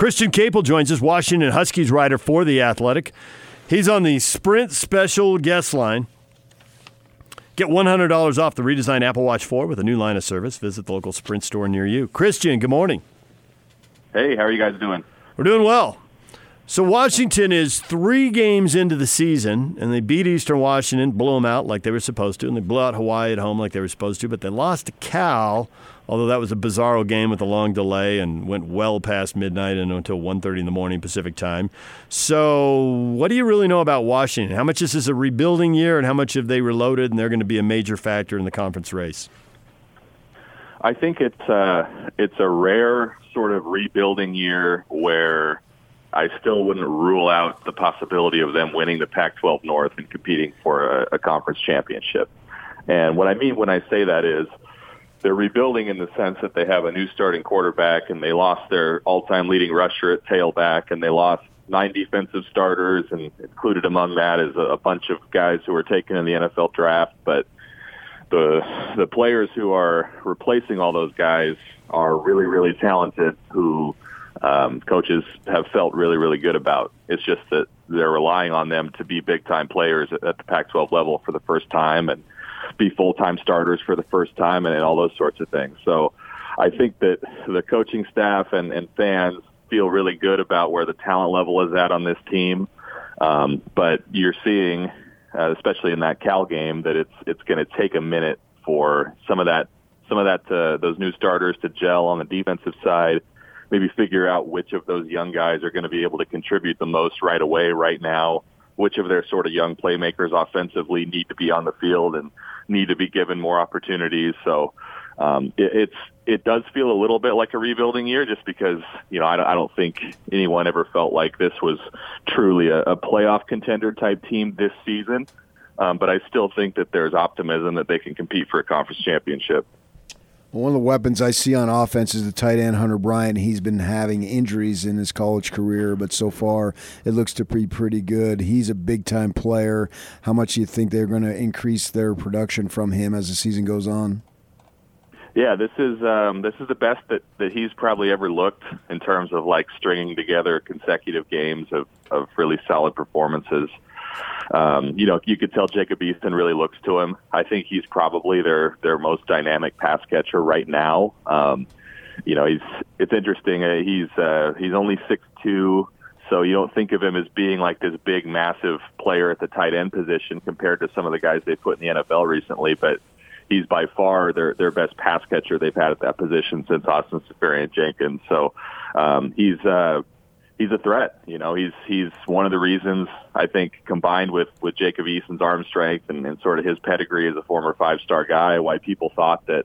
Christian Caple joins us, Washington Huskies writer for The Athletic. He's on the Sprint special guest line. Get $100 off the redesigned Apple Watch 4 with a new line of service. Visit the local Sprint store near you. Christian, good morning. Hey, how are you guys doing? We're doing well. So Washington is three games into the season, and they beat Eastern Washington, blew them out like they were supposed to, and they blew out Hawaii at home like they were supposed to. But they lost to Cal, although that was a bizarro game with a long delay and went well past midnight and until 1.30 in the morning Pacific time. So what do you really know about Washington? How much is this is a rebuilding year, and how much have they reloaded, and they're going to be a major factor in the conference race? I think it's uh, it's a rare sort of rebuilding year where I still wouldn't rule out the possibility of them winning the Pac-12 North and competing for a, a conference championship. And what I mean when I say that is they're rebuilding in the sense that they have a new starting quarterback and they lost their all-time leading rusher at tailback and they lost nine defensive starters and included among that is a, a bunch of guys who were taken in the NFL draft. But the the players who are replacing all those guys are really really talented who um, coaches have felt really, really good about. It's just that they're relying on them to be big time players at, the Pac-12 level for the first time and be full time starters for the first time and, and all those sorts of things. So I think that the coaching staff and, and fans feel really good about where the talent level is at on this team. Um, but you're seeing, uh, especially in that Cal game, that it's it's going to take a minute for some of that some of that uh, those new starters to gel on the defensive side maybe figure out which of those young guys are going to be able to contribute the most right away, right now. Which of their sort of young playmakers offensively need to be on the field and need to be given more opportunities. So um, it, it's it does feel a little bit like a rebuilding year, just because you know I don't, I don't think anyone ever felt like this was truly a, a playoff contender type team this season. Um, but I still think that there's optimism that they can compete for a conference championship. One of the weapons I see on offense is the tight end Hunter Bryant. He's been having injuries in his college career, but so far it looks to be pretty good. He's a big time player. How much do you think they're going to increase their production from him as the season goes on? Yeah, this is um, this is the best that, that he's probably ever looked in terms of like stringing together consecutive games of, of really solid performances um, you know, you could tell Jacob Eason really looks to him. I think he's probably their their most dynamic pass catcher right now. Um, you know, he's it's interesting. Uh, he's uh, he's only six two, so you don't think of him as being like this big, massive player at the tight end position compared to some of the guys they put in the NFL recently. But he's by far their their best pass catcher they've had at that position since Austin Seferian-Jenkins. So um, he's uh, he's a threat. You know, he's he's one of the reasons I think combined with with Jacob Eason's arm strength and, and sort of his pedigree as a former five star guy, why people thought that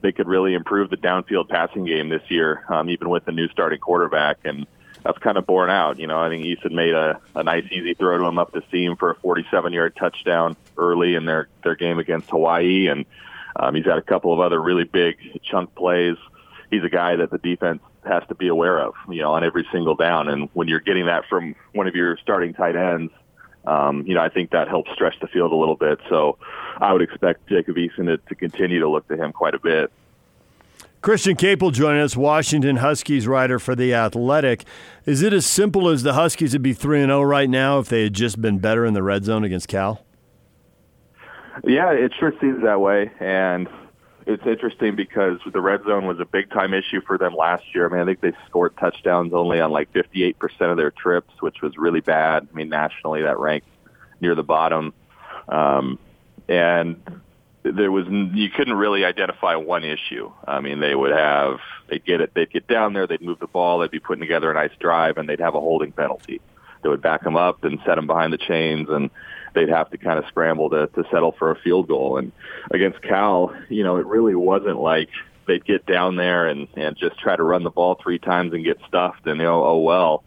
they could really improve the downfield passing game this year, um, even with the new starting quarterback. And that's kind of borne out. You know, I think Eason made a, a nice, easy throw to him up the seam for a 47-yard touchdown early in their their game against Hawaii, and um, he's had a couple of other really big chunk plays. He's a guy that the defense has to be aware of, you know, on every single down. And when you're getting that from one of your starting tight ends, um, you know, I think that helps stretch the field a little bit. So I would expect Jacob Eason to, to continue to look to him quite a bit. Christian Caple joining us, Washington Huskies writer for The Athletic. Is it as simple as the Huskies would be 3 and 0 right now if they had just been better in the red zone against Cal? Yeah, it sure seems that way. And it's interesting because the red zone was a big time issue for them last year. I mean, I think they scored touchdowns only on like 58% of their trips, which was really bad. I mean, nationally that ranked near the bottom. Um, and there was you couldn't really identify one issue. I mean, they would have they'd get it, they'd get down there, they'd move the ball, they'd be putting together a nice drive, and they'd have a holding penalty. They would back them up and set them behind the chains, and they'd have to kind of scramble to, to settle for a field goal. And against Cal, you know, it really wasn't like they'd get down there and, and just try to run the ball three times and get stuffed and, you know, oh well.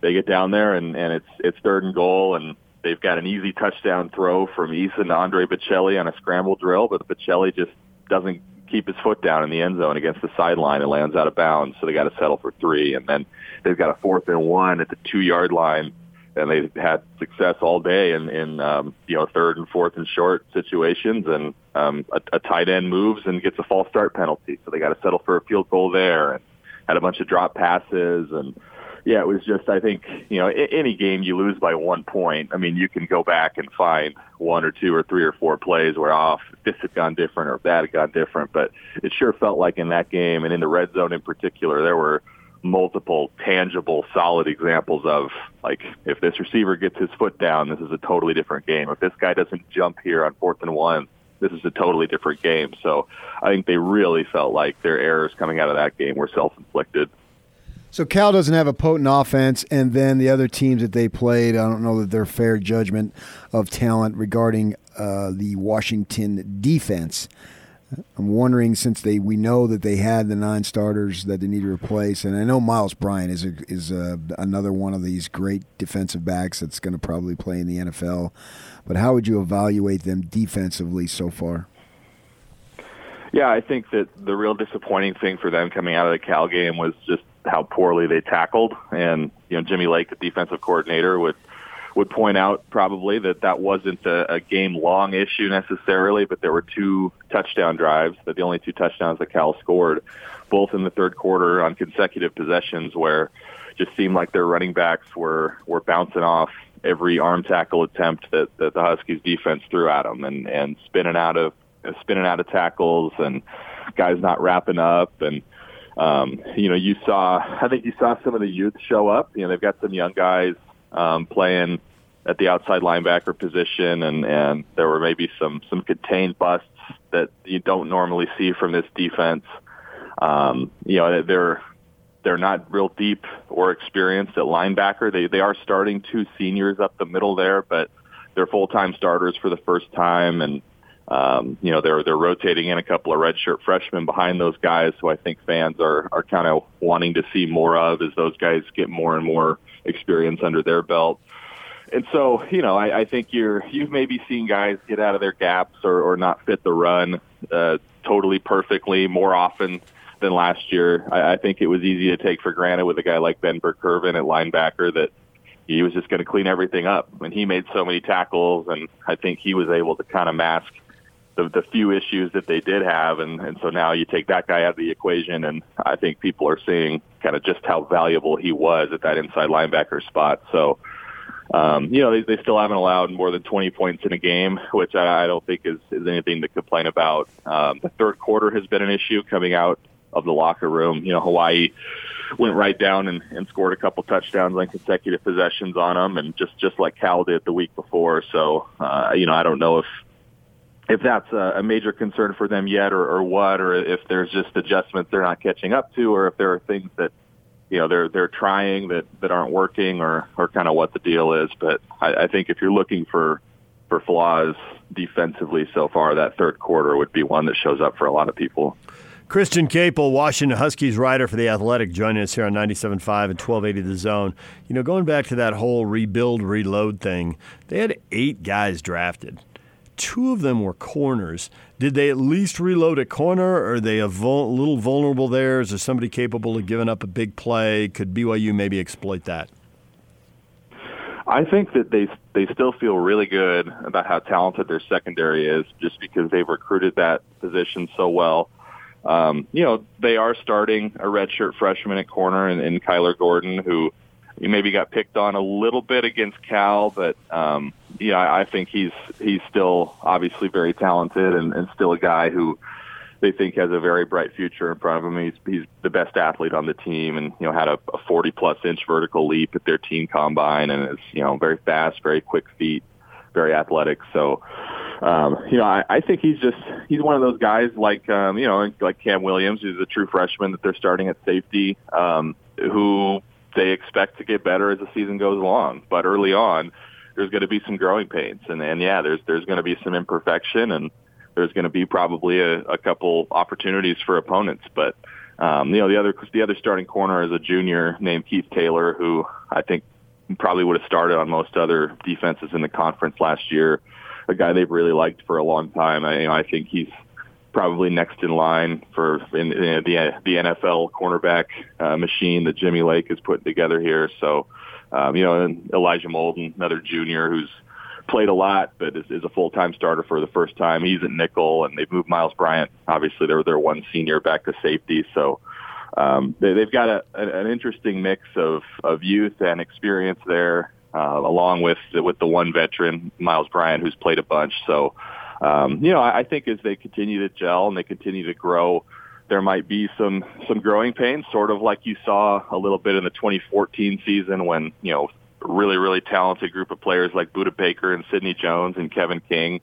They get down there and, and it's it's third and goal and they've got an easy touchdown throw from Eason to Andre Baccellia on a scramble drill, but Baccellia just doesn't keep his foot down in the end zone against the sideline and lands out of bounds. So they got to settle for three, and then they've got a fourth and one at the two yard line and they had success all day in, in um, you know third and fourth and short situations, and um, a, a tight end moves and gets a false start penalty, so they got to settle for a field goal there, and had a bunch of drop passes, and yeah, it was just I think you know any game you lose by one point. I mean, you can go back and find one or two or three or four plays where off oh, this had gone different or that had gone different, but it sure felt like in that game and in the red zone in particular, there were multiple tangible solid examples of like if this receiver gets his foot down this is a totally different game. If this guy doesn't jump here on fourth and one this is a totally different game. So i think they really felt like their errors coming out of that game were self-inflicted. So Cal doesn't have a potent offense, and then the other teams that they played, I don't know that they're fair judgment of talent regarding uh, the Washington defense. I'm wondering since they we know that they had the nine starters that they need to replace, and I know Miles Bryant is a, is a, another one of these great defensive backs that's going to probably play in the NFL. But how would you evaluate them defensively so far? Yeah, I think that the real disappointing thing for them coming out of the Cal game was just how poorly they tackled. And you know, Jimmy Lake, the defensive coordinator, would would point out probably that that wasn't a, a game long issue necessarily, but there were two touchdown drives, that the only two touchdowns that Cal scored, both in the third quarter on consecutive possessions, where just seemed like their running backs were were bouncing off every arm tackle attempt that, that the Huskies defense threw at them and and spinning out of spinning out of tackles and guys not wrapping up and um, you know, you saw, I think you saw some of the youth show up. You know, they've got some young guys um, playing at the outside linebacker position, and and there were maybe some some contained busts that you don't normally see from this defense. Um, you know, they're they're not real deep or experienced at linebacker. They they are starting two seniors up the middle there, but they're full time starters for the first time, and um, you know, they're they're rotating in a couple of redshirt freshmen behind those guys, who I think fans are are kind of wanting to see more of as those guys get more and more experience under their belt. And so, you know, I, I think you're you've maybe seen guys get out of their gaps or, or not fit the run uh, totally perfectly more often than last year. I, I think it was easy to take for granted with a guy like Ben Burr-Kirven at linebacker that he was just going to clean everything up. And he made so many tackles, and I think he was able to kind of mask the, the few issues that they did have, and, and so now you take that guy out of the equation, and I think people are seeing kind of just how valuable he was at that inside linebacker spot. So, um, you know, they, they still haven't allowed more than 20 points in a game, which I, I don't think is, is anything to complain about. Um, the third quarter has been an issue coming out of the locker room. You know, Hawaii went right down and, and scored a couple touchdowns on consecutive possessions on them, and just just like Cal did the week before. So, uh, you know, I don't know if if that's a, major concern for them yet or, or what, or if there's just adjustments they're not catching up to, or if there are things that you know they're they're trying that that aren't working, or or kind of what the deal is. But I, I think if you're looking for for flaws defensively so far, that third quarter would be one that shows up for a lot of people. Christian Caple, Washington Huskies writer for The Athletic, joining us here on 97.5 and 1280 The Zone. You know, going back to that whole rebuild, reload thing, they had eight guys drafted two of them were corners. Did they at least reload a corner? Or are they a vul- little vulnerable there? Is there somebody capable of giving up a big play? Could BYU maybe exploit that? I think that they they still feel really good about how talented their secondary is, just because they've recruited that position so well. Um, you know, they are starting a redshirt freshman at corner in, in Kyler Gordon, who he maybe got picked on a little bit against Cal, but um, yeah, I think he's he's still obviously very talented and, and still a guy who they think has a very bright future in front of him. He's he's the best athlete on the team, and you know had a, a 40 plus inch vertical leap at their team combine, and is you know very fast, very quick feet, very athletic. So. Um, you know, I, I think he's just he's one of those guys like um, you know like Cam Williams, who's a true freshman that they're starting at safety, um, who they expect to get better as the season goes along. But early on, there's going to be some growing pains, and and yeah, there's there's going to be some imperfection, and there's going to be probably a, a couple opportunities for opponents. But um, you know, the other the other starting corner is a junior named Keith Taylor, who I think probably would have started on most other defenses in the conference last year. A guy they've really liked for a long time. I, you know, I think he's probably next in line for in, in the the NFL cornerback uh, machine that Jimmy Lake is putting together here. So, um, you know, and Elijah Molden, another junior who's played a lot, but is, is a full time starter for the first time. He's at nickel, and they've moved Miles Bryant. Obviously, they're their one senior back to safety. So, um, they, they've got a, an interesting mix of, of youth and experience there, uh, along with the, with the one veteran Miles Bryant who's played a bunch. So, um, you know, I, I think as they continue to gel and they continue to grow, there might be some some growing pains, sort of like you saw a little bit in the 2014 season when you know really really talented group of players like Budda Baker and Sidney Jones and Kevin King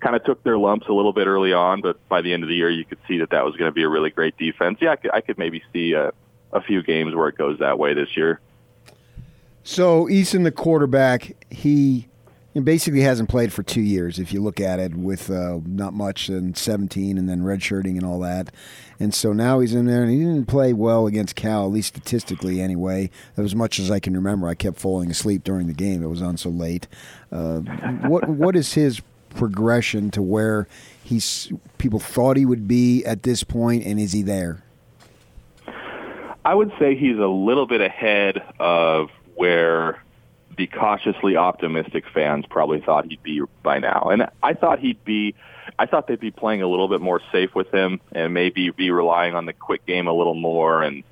kind of took their lumps a little bit early on, but by the end of the year, you could see that that was going to be a really great defense. Yeah, I could, I could maybe see a, a few games where it goes that way this year. So Eason, the quarterback, he basically hasn't played for two years. If you look at it, with uh, not much in 17 and then redshirting and all that, and so now he's in there and he didn't play well against Cal, at least statistically anyway. As much as I can remember, I kept falling asleep during the game. It was on so late. Uh, what what is his progression to where he's people thought he would be at this point, and is he there? I would say he's a little bit ahead of where the cautiously optimistic fans probably thought he'd be by now. And I thought he'd be I thought they'd be playing a little bit more safe with him and maybe be relying on the quick game a little more and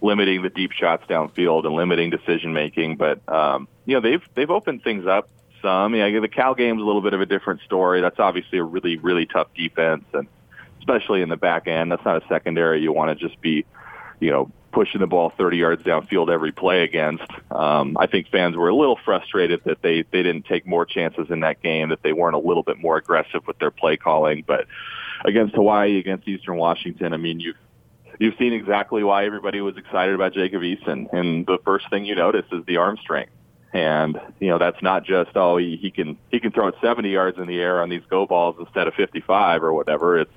limiting the deep shots downfield and limiting decision making. But um, you know, they've they've opened things up some. Yeah, the Cal game's a little bit of a different story. That's obviously a really, really tough defense, and especially in the back end, that's not a secondary you want to just be, you know, pushing the ball 30 yards downfield every play against. Um, I think fans were a little frustrated that they they didn't take more chances in that game, that they weren't a little bit more aggressive with their play calling. But against Hawaii, against Eastern Washington, I mean, you've you've seen exactly why everybody was excited about Jacob Eason, and the first thing you notice is the arm strength. And you know that's not just oh he, he can he can throw it 70 yards in the air on these go balls instead of 55 or whatever. It's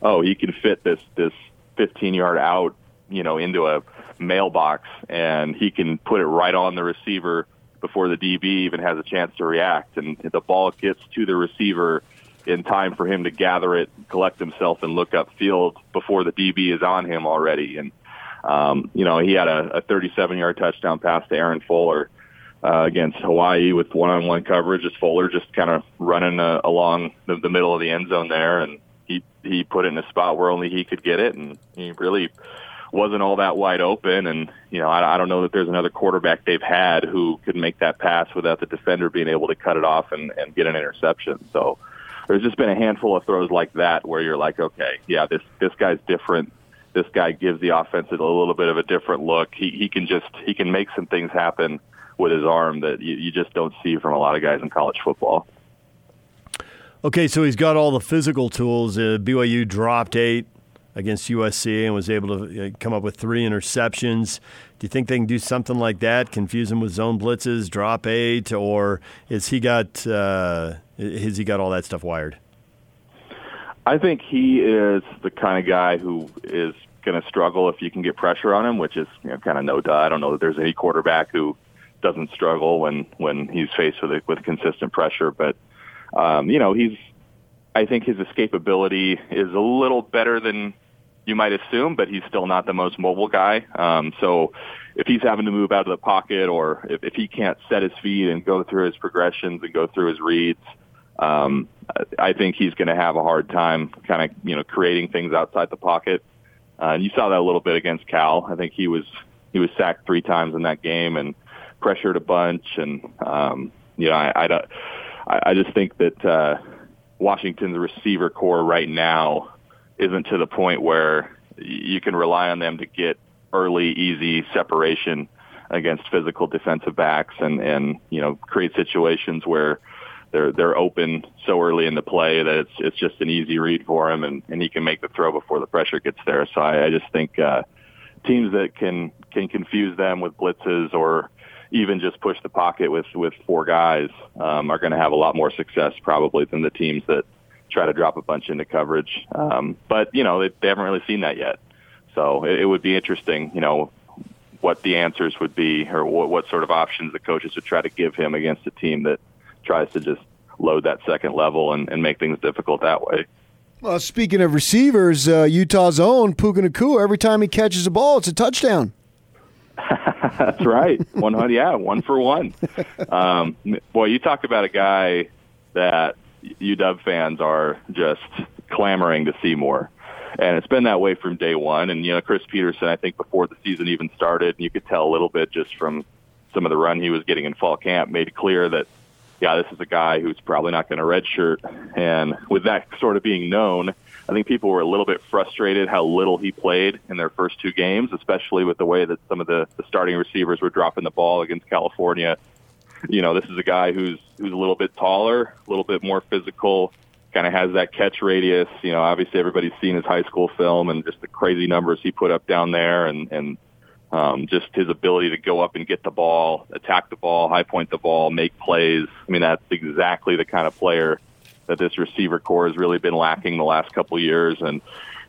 oh he can fit this this 15 yard out you know into a mailbox and he can put it right on the receiver before the DB even has a chance to react and the ball gets to the receiver in time for him to gather it, collect himself, and look upfield before the DB is on him already. And um, you know he had a, a 37 yard touchdown pass to Aaron Fuller uh, against Hawaii with one-on-one coverage. As Fuller just kind of running uh, along the, the middle of the end zone there, and he he put it in a spot where only he could get it, and he really wasn't all that wide open. And you know, I, I don't know that there's another quarterback they've had who could make that pass without the defender being able to cut it off and, and get an interception. So there's just been a handful of throws like that where you're like, okay, yeah, this this guy's different. This guy gives the offense a little bit of a different look. He he can just he can make some things happen with his arm that you, you just don't see from a lot of guys in college football. Okay, so he's got all the physical tools. Uh, BYU dropped eight against USC and was able to uh, come up with three interceptions. Do you think they can do something like that? Confuse him with zone blitzes, drop eight, or is he got uh, has he got all that stuff wired? I think he is the kind of guy who is going to struggle if you can get pressure on him, which is you know, kind of no duh. I don't know that there's any quarterback who doesn't struggle when when he's faced with it, with consistent pressure. But um, you know, he's I think his escapability is a little better than you might assume, but he's still not the most mobile guy. Um, so if he's having to move out of the pocket or if, if he can't set his feet and go through his progressions and go through his reads, um, I think he's going to have a hard time kind of, you know, creating things outside the pocket. Uh, and you saw that a little bit against Cal. I think he was, he was sacked three times in that game and pressured a bunch, and um, you know, I, I, I just think that uh, Washington's receiver corps right now isn't to the point where you can rely on them to get early, easy separation against physical defensive backs, and and you know, create situations where they're they're open so early in the play that it's it's just an easy read for him, and and he can make the throw before the pressure gets there. So I, I just think uh, teams that can can confuse them with blitzes or even just push the pocket with with four guys um, are going to have a lot more success probably than the teams that try to drop a bunch into coverage. Um, but you know they, they haven't really seen that yet, so it, it would be interesting. You know what the answers would be, or what, what sort of options the coaches would try to give him against a team that tries to just load that second level and, and make things difficult that way. Well, speaking of receivers, uh, Utah's own Puka Nacua, every time he catches a ball, it's a touchdown. That's right. One hundred, yeah, one for one. Um, boy, you talk about a guy that UW fans are just clamoring to see more. And it's been that way from day one. And, you know, Chris Petersen, I think before the season even started, you could tell a little bit just from some of the run he was getting in fall camp, made clear that, yeah, this is a guy who's probably not going to redshirt. And with that sort of being known, I think people were a little bit frustrated how little he played in their first two games, especially with the way that some of the, the starting receivers were dropping the ball against California. You know, this is a guy who's who's a little bit taller, a little bit more physical, kind of has that catch radius. You know, obviously everybody's seen his high school film and just the crazy numbers he put up down there, and and um, just his ability to go up and get the ball, attack the ball, high point the ball, make plays. I mean, that's exactly the kind of player that this receiver corps has really been lacking the last couple years, and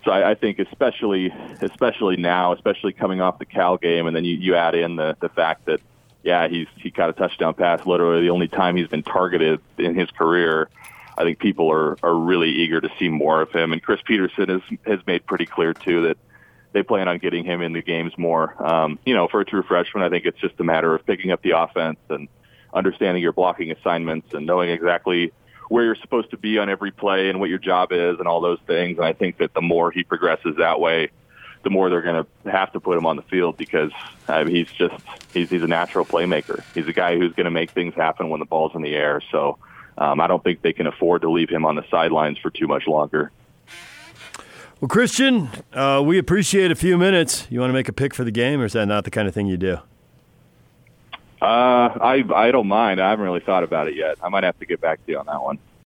so I, I think especially especially now, especially coming off the Cal game, and then you, you add in the the fact that yeah, he's he caught a touchdown pass literally the only time he's been targeted in his career. I think people are are really eager to see more of him, and Chris Petersen has has made pretty clear too that they plan on getting him in the games more. Um, you know, for a true freshman, I think it's just a matter of picking up the offense and understanding your blocking assignments and knowing exactly where you're supposed to be on every play and what your job is and all those things. And I think that the more he progresses that way, the more they're going to have to put him on the field because uh, he's just he's he's a natural playmaker. He's a guy who's going to make things happen when the ball's in the air. So um, I don't think they can afford to leave him on the sidelines for too much longer. Well, Christian, uh, we appreciate a few minutes. You want to make a pick for the game, or is that not the kind of thing you do? Uh, I I don't mind. I haven't really thought about it yet. I might have to get back to you on that one.